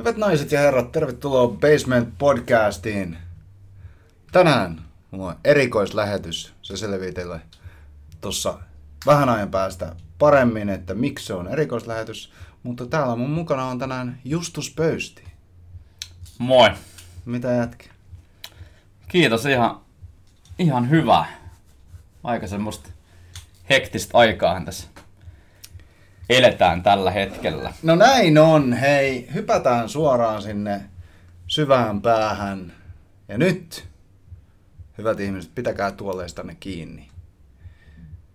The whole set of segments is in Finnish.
Hyvät naiset ja herrat, tervetuloa Basement Podcastiin. Tänään mulla on erikoislähetys. Se selvii teille tuossa vähän ajan päästä paremmin, että miksi se on erikoislähetys. Mutta täällä mun mukana on tänään Justus Pöysti. Moi. Mitä jätkä? Kiitos, ihan, ihan hyvä. Aika semmoista hektistä aikaa tässä eletään tällä hetkellä. No näin on, hei. Hypätään suoraan sinne syvään päähän. Ja nyt, hyvät ihmiset, pitäkää tuoleistanne kiinni.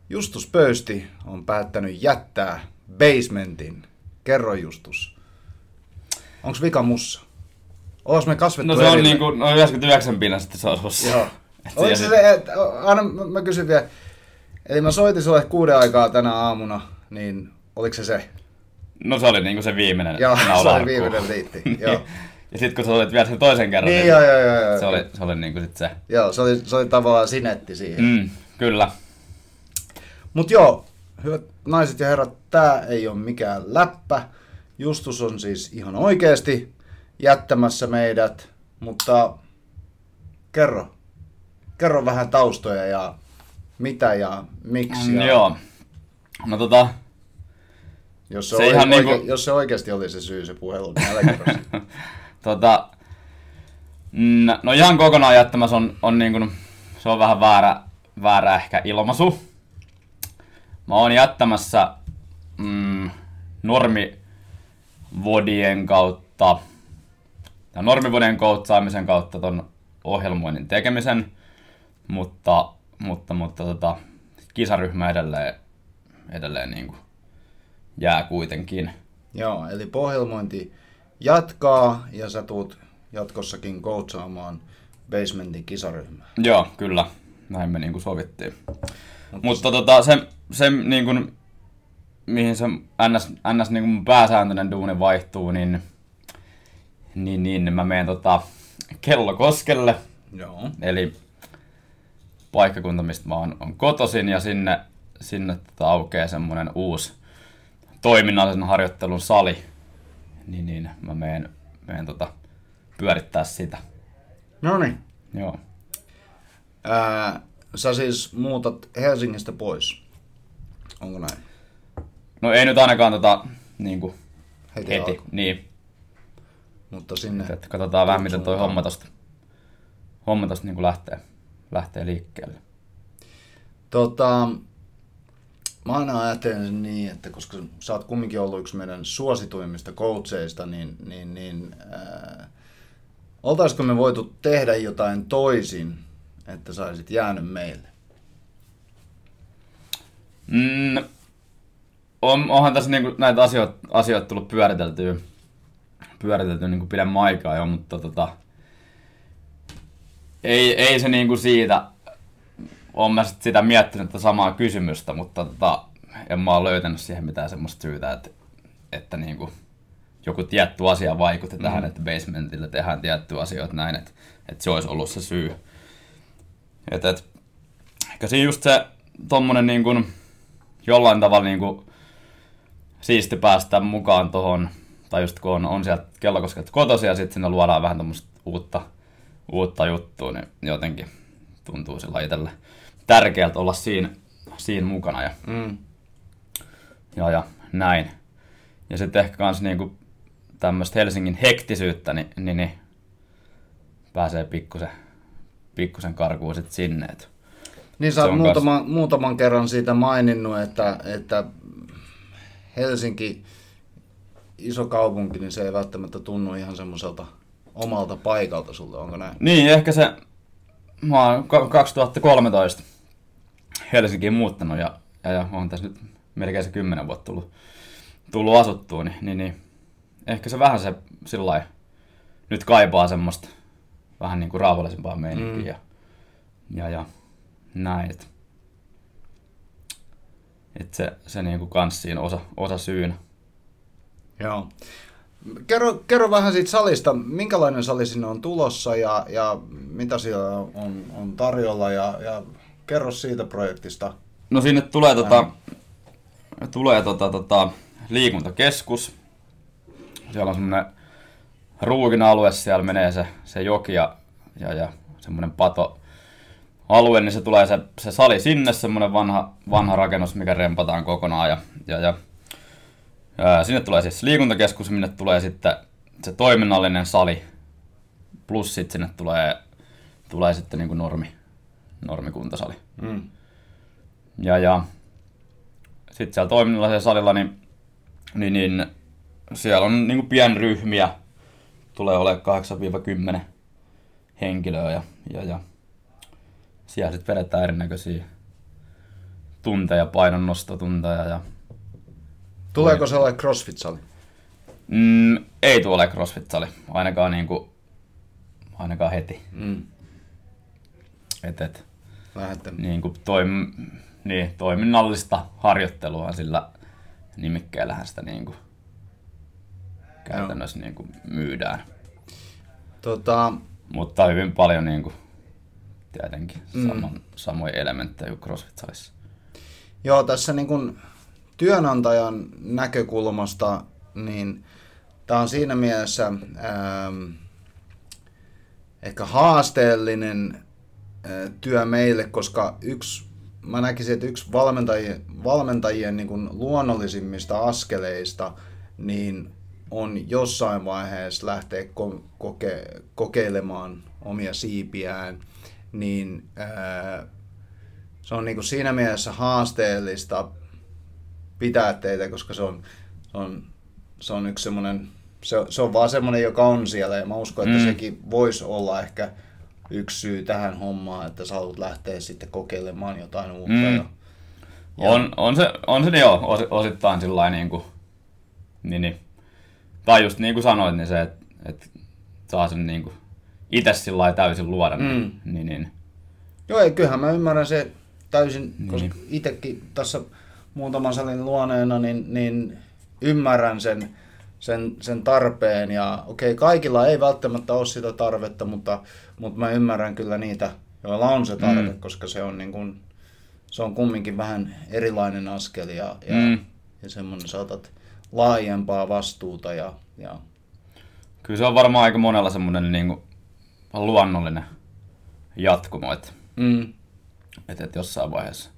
Justus Pöysti on päättänyt jättää basementin. Kerro Justus. Onks vika mussa? Olas me kasvettu No se on niinku noin 99 pinnan sitten se sussa. Joo. Oliko se se, että, anna, mä, mä kysyn vielä. Eli mä soitin sulle kuuden aikaa tänä aamuna, niin oliko se se? No se oli niinku se viimeinen Joo, se oli viimeinen liitti, joo. ja sit kun sä olit vielä sen toisen kerran, Niin, joo, joo, joo, joo. se oli, se oli niinku sit se. Joo, se oli, se oli tavallaan sinetti siihen. Mm. Mm, kyllä. Mut joo, hyvät naiset ja herrat, tää ei ole mikään läppä. Justus on siis ihan oikeesti jättämässä meidät, mutta kerro. Kerro vähän taustoja ja mitä ja miksi. Mm, Ja joo. No tota, Jos se, Se ihan oike, niinku- jos se oikeasti oli se syy se puhelu, niin älä kerro tota, mm, no ihan kokonaan jättämässä on, on niinku, se on vähän väärä, väärä ehkä ilmaisu. Mä oon jättämässä mm, normivodien kautta, tai normivodien koutsaamisen kautta ton ohjelmoinnin tekemisen, mutta, mutta, mutta tota, kisaryhmä edelleen, edelleen niinku jää kuitenkin. Joo, eli pohjelmointi jatkaa ja sä tuut jatkossakin coachaamaan basementin kisaryhmää. Joo, kyllä. Näin me niinku sovittiin. Mutta tota, se, se niinku, mihin se ns, ns niinku mun pääsääntöinen duuni vaihtuu, niin, niin, niin mä menen tota Kellokoskelle, Joo. eli paikkakunta, mistä mä oon, on kotosin, ja sinne, sinne tota aukeaa semmonen uusi toiminnallisen harjoittelun sali, niin, niin mä menen, menen tota pyörittää sitä. No niin. Joo. Ää, sä siis muutat Helsingistä pois. Onko näin? No ei nyt ainakaan tota, niinku, Heti, heti. alkuun. Niin, Mutta sinne. että katsotaan vähän miten toi homma tosta, homma tosta niinku lähtee, lähtee liikkeelle. Tota, mä aina ajattelen niin, että koska sä oot kumminkin ollut yksi meidän suosituimmista coacheista, niin, niin, niin ää, oltaisiko me voitu tehdä jotain toisin, että sä olisit jäänyt meille? Mm, on, onhan tässä niinku näitä asioita, asioita tullut pyöriteltyä, pyöriteltyä niinku pidemmän aikaa jo, mutta tota, ei, ei se niinku siitä, on mä sit sitä miettinyt tätä samaa kysymystä, mutta tota, en mä ole löytänyt siihen mitään semmoista syytä, että, että niinku joku tietty asia vaikutti tähän, että basementilla tehdään tiettyjä asioita näin, että, että se olisi ollut se syy. Et, et, ehkä siinä just se tommonen niin kuin, jollain tavalla niin kuin, siisti päästä mukaan tohon, tai just kun on, on sieltä kellokoskelta kotosi ja sitten sinne luodaan vähän tämmöistä uutta, uutta juttua, niin jotenkin tuntuu sillä itselle tärkeältä olla siinä, siinä mukana ja, Mm. ja, ja näin. Ja sitten ehkä kans niinku tämmöistä Helsingin hektisyyttä, niin, niin, niin pääsee pikkusen, pikkusen karkuun sit sinne. Et. Niin sä oot on muutaman, muutaman kerran siitä maininnut, että, että Helsinki, iso kaupunki, niin se ei välttämättä tunnu ihan semmoiselta omalta paikalta sulta, onko näin? Niin, ehkä se, mä oon ka- 2013 Helsinkiin muuttanut ja, ja, ja on tässä nyt melkein se 10 vuotta tullut, tullut asuttua, niin, niin, niin ehkä se vähän se sillä nyt kaipaa semmoista vähän niin kuin rauhallisempaa meininkiä mm. ja, ja näin. Et, et se, se niin kuin kans siinä osa, osa syynä. Joo. Kerro, kerro vähän siitä salista, minkälainen sali sinne on tulossa ja, ja mitä siellä on, on tarjolla ja, ja kerro siitä projektista. No sinne tulee, tota, tulee tota, tota, liikuntakeskus. Siellä on semmoinen Ruukin alue, siellä menee se, se joki ja, ja, ja semmoinen pato alue, niin se tulee se, se sali sinne, semmoinen vanha, vanha rakennus, mikä rempataan kokonaan ja, ja, ja ää, sinne tulee siis liikuntakeskus, minne tulee sitten se toiminnallinen sali, plus sitten sinne tulee, tulee sitten niin kuin normi, normikuntasali. Mm. Ja, ja sitten siellä toiminnallisella salilla, niin, niin, niin siellä on niin kuin pienryhmiä, tulee olemaan 8-10 henkilöä ja, ja, ja siellä sitten vedetään erinäköisiä tunteja, painonnostotunteja ja Tuleeko se ole CrossFit-sali? mm, ei tule ole CrossFit-sali, ainakaan, niin kuin, ainakaan heti. Mm. Et, et, Lähette. niin kuin toim, niin, toiminnallista harjoittelua sillä nimikkeellähän sitä niin kuin käytännössä niin kuin myydään. Tota, Mutta hyvin paljon niin kuin, tietenkin saman, samoja elementtejä kuin CrossFit-salissa. Joo, tässä niin kuin työnantajan näkökulmasta, niin tämä on siinä mielessä ähm, ehkä haasteellinen työ meille, koska yksi, mä näkisin, että yksi valmentajien, valmentajien niin kuin luonnollisimmista askeleista niin on jossain vaiheessa lähteä ko- koke- kokeilemaan omia siipiään, niin ää, se on niin kuin siinä mielessä haasteellista pitää teitä, koska se on, se on, se on yksi semmoinen, se, se on vaan semmoinen, joka on siellä ja mä uskon, että Mm. sekin voisi olla ehkä yksi syy tähän hommaan, että sä haluat lähteä sitten kokeilemaan jotain uutta. Mm. Ja, On, on, se, on se joo, osi- osittain sillä niin kuin, niin, niin. Tai just niin kuin sanoit, niin se, että et saa sen niin kuin itse sillä täysin luoda. Mm. Niin, niin, niin. Joo, ei, kyllähän mä ymmärrän se täysin, Niin. koska itsekin tässä muutaman salin luoneena, niin, niin ymmärrän sen, sen, sen tarpeen. Ja okei, okay, kaikilla ei välttämättä ole sitä tarvetta, mutta, mutta mä ymmärrän kyllä niitä, joilla on se tarve, Mm. koska se on, niin kuin, se on kumminkin vähän erilainen askel ja, ja, Mm. ja semmoinen saatat laajempaa vastuuta ja, ja Kyllä se on varmaan aika monella semmoinen niin kuin, luonnollinen jatkumo, että mm, et, et jossain vaiheessa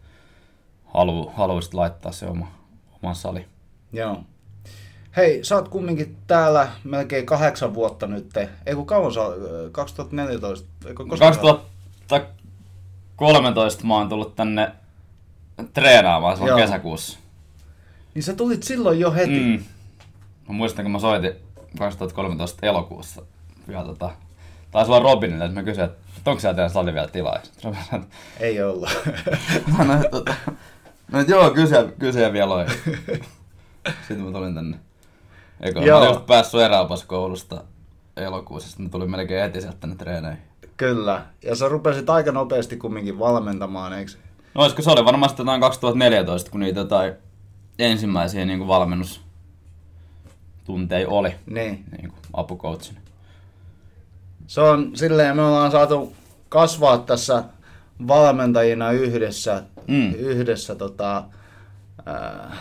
halu, haluaisit laittaa se oma, oma sali. Joo. Hei, sä oot kumminkin täällä melkein kahdeksan vuotta nyt. Ei kun kauan sä, 2014, eikö koska 2013 mä oon tullut tänne treenaamaan silloin Joo. kesäkuussa. Niin sä tulit silloin jo heti. Mm. Mä muistan, kun mä soitin 2013 elokuussa. Ja tota, taisi olla Robinille, että mä kysyin, että onko siellä teidän salli vielä tilaa? Ei ollut. Mä että tota, no, joo, kyse, kyse vielä oli. Sitten mä tulin tänne. Eikö, mä Joo. olin just päässyt eräopaskoulusta elokuussa, sitten mä tulin melkein heti sieltä tänne treeneihin. Kyllä. Ja sä rupesit aika nopeasti kumminkin valmentamaan, eikö? No olisiko se oli varmaan sitten jotain 2014, kun niitä jotain ensimmäisiä niin kuin valmennustunteja oli Niin. niin kuin apucoachina. Se on silleen, me ollaan saatu kasvaa tässä valmentajina yhdessä, Mm. yhdessä tota, ää,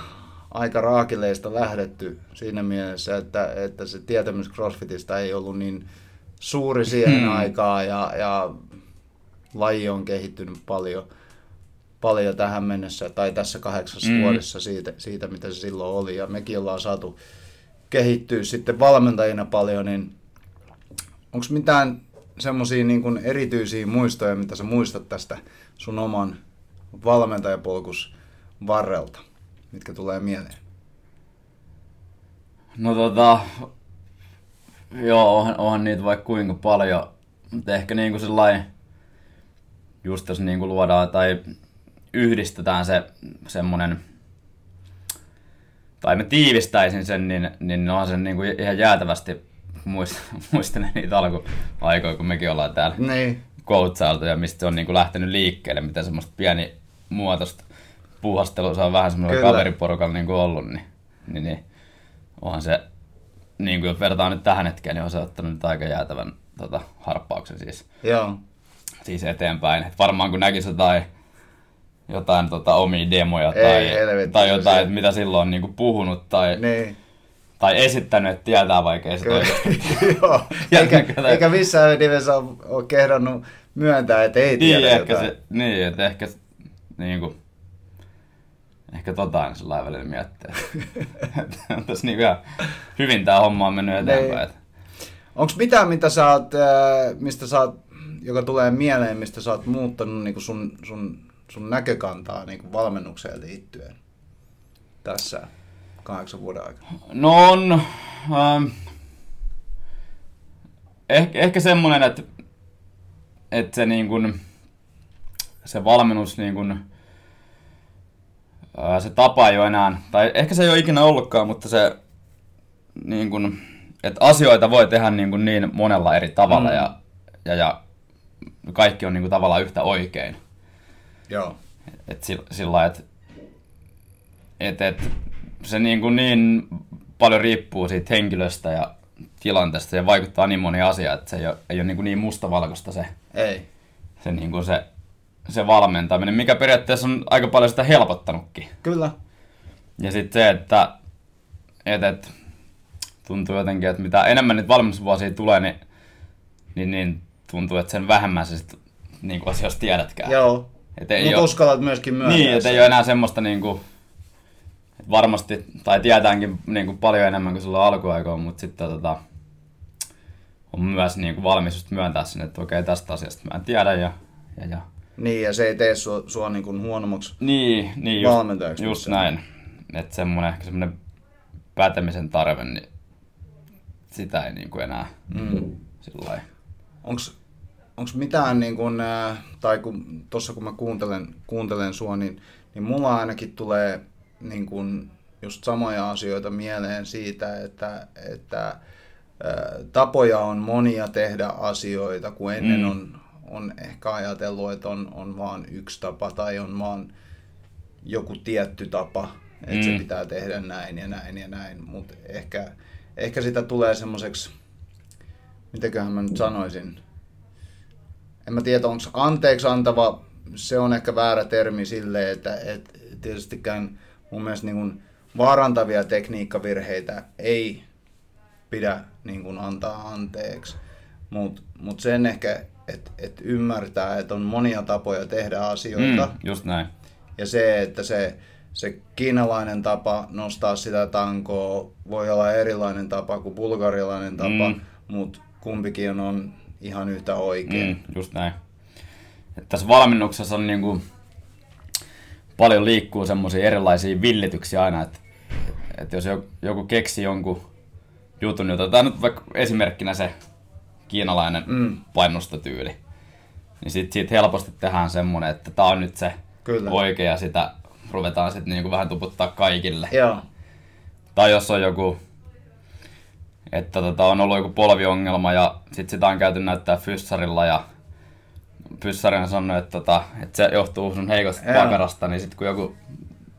aika raakileista lähdetty siinä mielessä, että, että se tietämys CrossFitista ei ollut niin suuri siihen Hmm. aikaan ja, ja laji on kehittynyt paljon, paljon tähän mennessä tai tässä kahdeksassa Mm. vuodessa siitä, siitä, mitä se silloin oli ja mekin ollaan saatu kehittyä sitten valmentajina paljon, niin onko mitään semmoisia niin erityisiä muistoja, mitä sä muistat tästä sun oman valmentajapolkus varrelta, mitkä tulee mieleen? No tota, joo, onhan, onhan niitä vaikka kuinka paljon, mutta ehkä niinku sellainen, just jos niinku luodaan tai yhdistetään se semmonen, tai mä tiivistäisin sen, niin, niin onhan se niinku ihan jäätävästi, muist, muistelen niitä alkuaikoja, kun mekin ollaan täällä Niin. coachailtu ja mistä se on niinku lähtenyt liikkeelle, miten semmoista pieni muotoista puuhastelua se on vähän semmoinen Kyllä. kaveriporukalla niinku ollut, niin, niin, niin onhan se, niin kuin jos vertaa nyt tähän hetkeen, niin on se ottanut nyt aika jäätävän tota, harppauksen siis, Joo. siis eteenpäin. Et varmaan kun näkisi jotain, jotain tota, omia demoja Ei tai, helvetti, tai jotain, että mitä silloin on niinku puhunut tai, Niin. tai esittänyt, että tietää vaikka ei Joo. Eikä, eikä missään nimessä ole, ole kehdannut myöntää, että ei tiedä Niin, ehkä jotain. se, niin, että ehkä niin kuin, ehkä tota aina sillä välillä miettiä. Tässä niin ihan hyvin tämä homma on mennyt eteenpäin. Niin. Onko mitään, mitä sä oot, äh, mistä sä oot, joka tulee mieleen, mistä sä oot muuttanut niin sun, sun, sun näkökantaa niin valmennukseen liittyen tässä kahdeksan vuoden aikana? No on, ähm, ehkä, ehkä semmoinen, että, että se, niin kuin, se valmennus, niin kuin, ää, se tapa ei ole enää, tai ehkä se ei ole ikinä ollutkaan, mutta se, niin kuin, että asioita voi tehdä niin, kuin niin monella eri tavalla Mm. ja, ja, ja kaikki on niin kuin tavallaan yhtä oikein. Joo. Et sillä, että et, et, se niin, kuin niin paljon riippuu siitä henkilöstä ja tilanteesta ja vaikuttaa niin moni asia, että se ei ole, ei ole niin, kuin niin mustavalkoista se, Ei. se, niin kuin se, se valmentaminen, mikä periaatteessa on aika paljon sitä helpottanutkin. Kyllä. Ja sitten se, että et, et, tuntuu jotenkin, että mitä enemmän niitä valmennusvuosia tulee, niin, niin, niin tuntuu, että sen vähemmän sä sit, niin kuin asioista tiedätkään. Joo. Et ei Mutta oo- uskallat myöskin myöntää niin, että ei ole enää semmoista niinku, että varmasti, tai tietäänkin niinku paljon enemmän kuin silloin alkuaikoina, mutta sitten tota, on myös niinku valmis just myöntää sen, että okei tästä asiasta mä en tiedä ja, ja, ja. Niin, ja se ei tee sua, sua niin kuin huonommaksi. Niin, niin just, just näin. Että semmoinen, ehkä semmoinen pätemisen tarve, niin sitä ei niinku enää Mm. sillä onks mitään, niin kun, äh, tai kun, tossa kun mä kuuntelen, kuuntelen sua, niin, niin mulla ainakin tulee niin kun, just samoja asioita mieleen siitä, että, että tapoja on monia tehdä asioita, kun ennen Mm. on, on ehkä ajatellut, että on, on vaan yksi tapa tai on vaan joku tietty tapa, että se Mm. pitää tehdä näin ja näin ja näin, mutta ehkä, ehkä sitä tulee semmoiseksi, mitenköhän mä nyt sanoisin, en mä tiedä, onko anteeksi antava, se on ehkä väärä termi sille, että et, tietystikään mun mielestä niin kuin vaarantavia tekniikkavirheitä ei pidä niin kuin antaa anteeksi, mutta mut sen ehkä, että et ymmärtää, että on monia tapoja tehdä asioita, Mm, just näin. ja se, että se, se kiinalainen tapa nostaa sitä tankoa voi olla erilainen tapa kuin bulgarilainen tapa, Mm. mutta kumpikin on, ihan yhtä oikein. Mm, just näin. Et tässä valmennuksessa on niinku paljon liikkuu semmoisia erilaisia villityksiä aina, että et jos joku, keksi jonkun jutun, niin otetaan nyt vaikka esimerkkinä se kiinalainen mm. Painostotyyli, niin sit siitä helposti tehdään semmoinen, että tää on nyt se Kyllä. oikea sitä ruvetaan sitten niinku vähän tuputtaa kaikille. Joo, Tai jos on joku, että tota, on ollut joku polviongelma ja sit sitä on käyty näyttää fyssarilla ja fyssari on sanonut, että, tota, että se johtuu sun heikosta Joo. pakarasta, niin sit kun joku,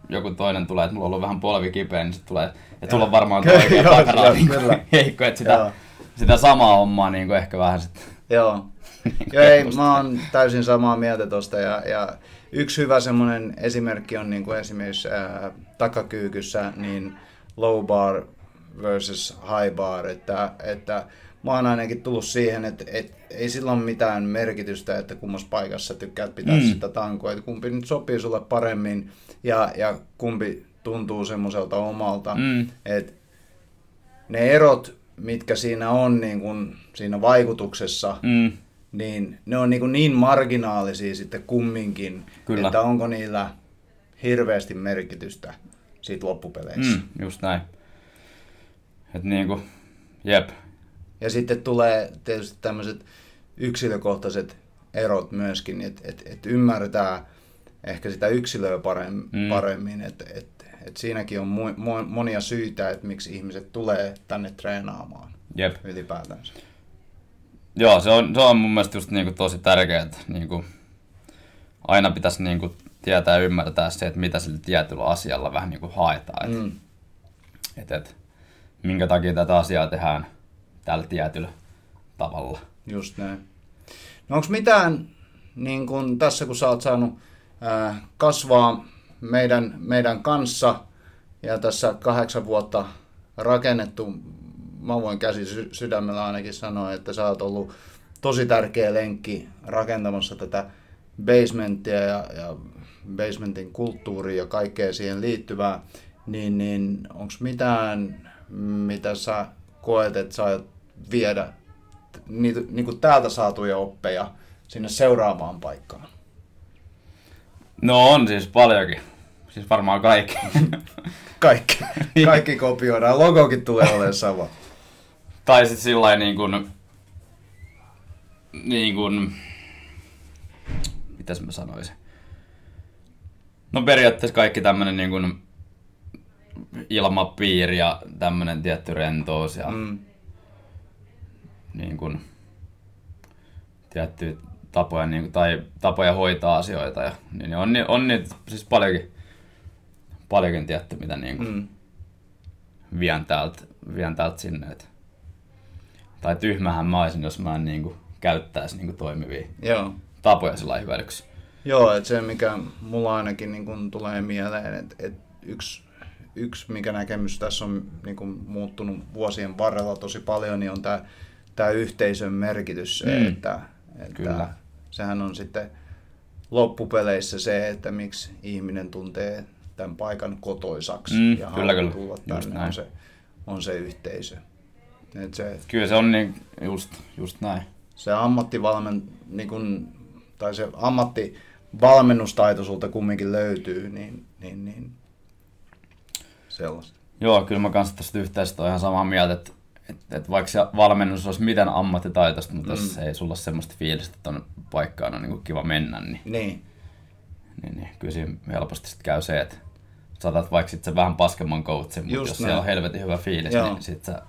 joku toinen tulee, että mulla on ollut vähän polvi kipeä, niin sit tulee, että sulla on varmaan tuo oikea pakara niin kyllä. heikko, että sitä, Joo. Sitä samaa hommaa niin kuin ehkä vähän sit, joo. Joo, ei, mä oon täysin samaa mieltä tosta ja, ja yksi hyvä semmoinen esimerkki on niin kuin esimerkiksi ää, takakyykyssä niin low bar versus high bar, että, että mä oon ainakin tullut siihen, että, että ei sillä ole mitään merkitystä, että kummassa paikassa tykkäät pitää Mm. mm. sitä tankoa, että kumpi nyt sopii sulle paremmin ja, ja kumpi tuntuu semmoiselta omalta, Mm. että ne erot, mitkä siinä on niin kun siinä vaikutuksessa, mm, niin ne on niin, kuin niin marginaalisia sitten kumminkin, Kyllä. että onko niillä hirveästi merkitystä siitä loppupeleissä. mm, just näin. Että niinku, jep, Ja sitten tulee tietysti tämmöiset yksilökohtaiset erot myöskin, että et, et ymmärtää ehkä sitä yksilöä paremmin, Mm. mm. paremmin että et, et siinäkin on mu, mu, monia syitä, että miksi ihmiset tulee tänne treenaamaan jep. ylipäätänsä. Joo, se on, se on mun mielestä just niinku tosi tärkeää, että niinku, aina pitäisi niinku tietää ja ymmärtää se, että mitä sillä tietyllä asialla vähän niinku haetaan. Mm. Mm. Et, et, minkä takia tätä asiaa tehdään tällä tietyllä tavalla. Just näin. No onko mitään, niin kun tässä kun sä oot saanut ää, kasvaa meidän, meidän kanssa ja tässä kahdeksan vuotta rakennettu. Mä voin käsi sy- sydämellä ainakin sanoa, että sä oot ollut tosi tärkeä lenkki rakentamassa tätä basementtia ja, ja basementin kulttuuria ja kaikkea siihen liittyvää, niin, niin onko mitään, mitä sä koet, että sä viedä niitä, niin kuin täältä saatuja oppeja sinne seuraavaan paikkaan? No on siis paljonkin. Siis varmaan kaikki. Kaikki, kaikki kopioidaan. Logokin tulee olemaan sama. tai sitten sillä niin kuin, niin kuin, mitäs mä sanoisin? No periaatteessa kaikki tämmönen niin kuin ilmapiiri ja tämmönen tietty rentous ja Mm. niin kuin, tiettyjä tapoja, niin kuin, tai tapoja hoitaa asioita. Ja, niin on, ni- on niitä siis paljonkin, paljonkin tietty, mitä niin kuin, Mm. vien, täältä, vien täältä sinne. Et. Tai tyhmähän mä olisin, jos mä en niin kuin, käyttäisi niin kuin, toimivia Joo. tapoja sillä hyödyksi. Joo, että se mikä mulla ainakin niin kun tulee mieleen, että et yksi, yksi mikä näkemys tässä on niin kun muuttunut vuosien varrella tosi paljon, niin on tämä tää yhteisön merkitys. Se, Mm. että, että Kyllä. Sehän on sitten loppupeleissä se, että miksi ihminen tuntee tämän paikan kotoisaksi Mm, ja kyllä, haluaa kyllä. tulla tänne, on se, on se yhteisö. Et se, Kyllä se on niin, just, just näin. se ammattivalmen, niin kun, tai se ammattivalmennustaito sulta kumminkin löytyy, niin, niin, niin sellaista. Joo, kyllä mä kanssa tästä yhteisestä olen ihan samaa mieltä, että, että, että vaikka se valmennus olisi miten ammattitaitoista, mutta mm. jos ei sulla ole semmoista fiilistä, että tuonne paikkaan on niin kiva mennä, niin, Niin, niin, niin kyllä siinä helposti sit käy se, että saatat vaikka sit sen vähän paskemman coachin, mutta Just jos näin. siellä on helvetin hyvä fiilis, Joo. niin sit sä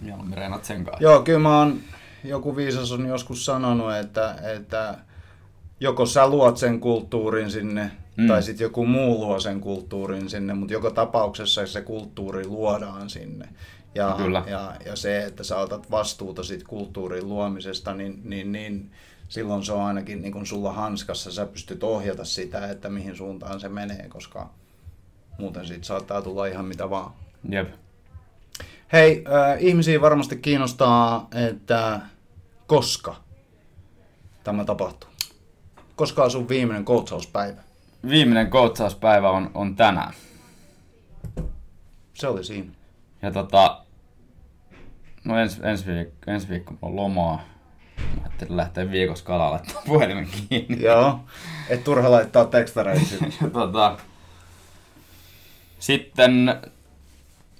mieluummin reenat sen kanssa. joo, kyllä mä oon, joku viisas on joskus sanonut, että, että joko sä luot sen kulttuurin sinne, Mm. tai sitten joku muu luo sen kulttuurin sinne, mutta joka tapauksessa se kulttuuri luodaan sinne. Ja, Kyllä. ja, ja se, että sä otat vastuuta siitä kulttuurin luomisesta, niin, niin, niin silloin se on ainakin niin kun sulla hanskassa, sä pystyt ohjata sitä, että mihin suuntaan se menee, koska muuten siitä saattaa tulla ihan mitä vaan. Jep. Hei, äh, ihmisiä varmasti kiinnostaa, että koska tämä tapahtuu. Koska on sun viimeinen koutsauspäivä? Viimeinen coachauspäivä on, on tänään. Se oli siinä. Ja tota, no ensi, ensi, viikko, ensi viikko on lomaa. Mä ajattelin lähteä viikossa kalaa laittaa puhelimen kiinni. Joo. Et turha laittaa tekstareita sinne. Ja tota, sitten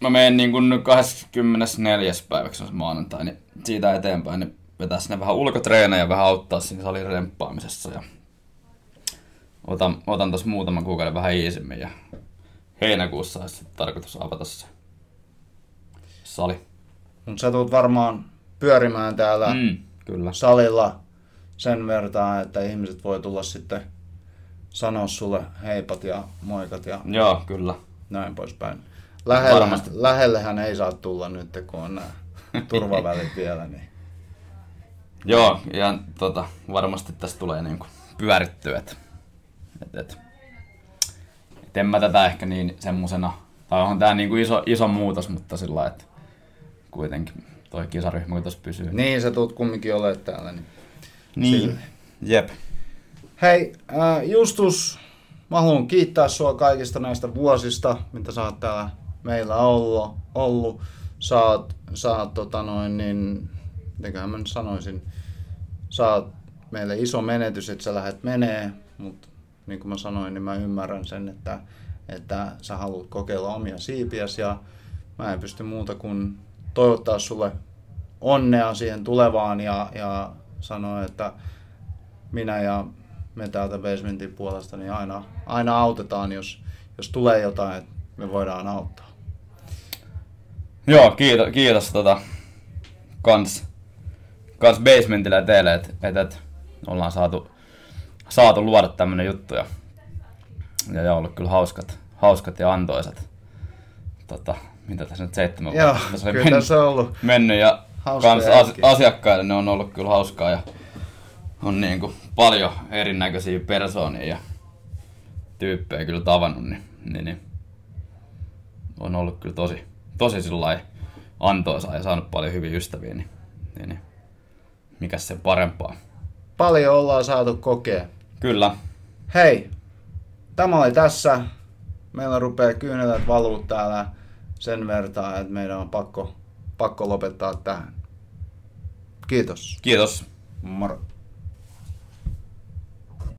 mä menen niin kuin 24. päiväksi on se maanantai, niin siitä eteenpäin niin vetää sinne vähän ulkotreenejä ja vähän auttaa siinä salin remppaamisessa. Ja otan, otan tuossa muutaman kuukauden vähän iisimmin ja heinäkuussa olisi tarkoitus avata se sali. Mut sä tulet varmaan pyörimään täällä mm. Kyllä. salilla sen verran, että ihmiset voi tulla sitten sanoa sulle heipat ja moikat ja Joo, kyllä. näin poispäin. Lähellä, Varmasti. lähellehän ei saa tulla nyt, kun on nämä turvavälit vielä. Niin. Joo, ja tota, varmasti tästä tulee niinku pyörittyä. Et, et, et, et en mä tätä ehkä niin semmosena, tai on tää niinku iso, iso muutos, mutta sillä lailla, että kuitenkin toi kisaryhmä kun tossa pysyy. niin, sä tulet kumminkin olemaan täällä. Niin. niin. sille. Jep. Hei, äh, Justus, mä haluan kiittää sua kaikista näistä vuosista, mitä sä oot täällä meillä ollut. ollut. Sä oot, sä oot tota noin, niin, mitenköhän mä nyt sanoisin, sä oot meille iso menetys, että sä lähdet menee, mutta niin kuin mä sanoin, niin mä ymmärrän sen, että, että sä haluat kokeilla omia siipiäsi ja mä en pysty muuta kuin toivottaa sulle onnea siihen tulevaan ja, ja sanoa, että minä ja me täältä basementin puolesta niin aina, aina autetaan, jos, jos tulee jotain, että me voidaan auttaa. Joo, kiitos, kiitos tota, kans, kans basementille ja teille, että et, et, ollaan saatu, saatu luoda tämmönen juttu ja, ja, ja ollut kyllä hauskat, hauskat ja antoisat. Tota, mitä tässä nyt seitsemän Joo, vuotta tässä kyllä mennyt, tässä on ollut. mennyt ja kans asiakkaille ne on ollut kyllä hauskaa ja on niinku paljon erinäköisiä persoonia ja tyyppejä kyllä tavannut, niin, niin, niin on ollut kyllä tosi, tosi sillä antoisaa ja saanut paljon hyviä ystäviä, niin, niin, niin mikä sen parempaa. Paljon ollaan saatu kokea. Kyllä. Hei, tämä oli tässä. Meillä rupeaa kyynelät valuu täällä sen vertaa, että meidän on pakko, pakko lopettaa tähän. Kiitos. Kiitos. Moro.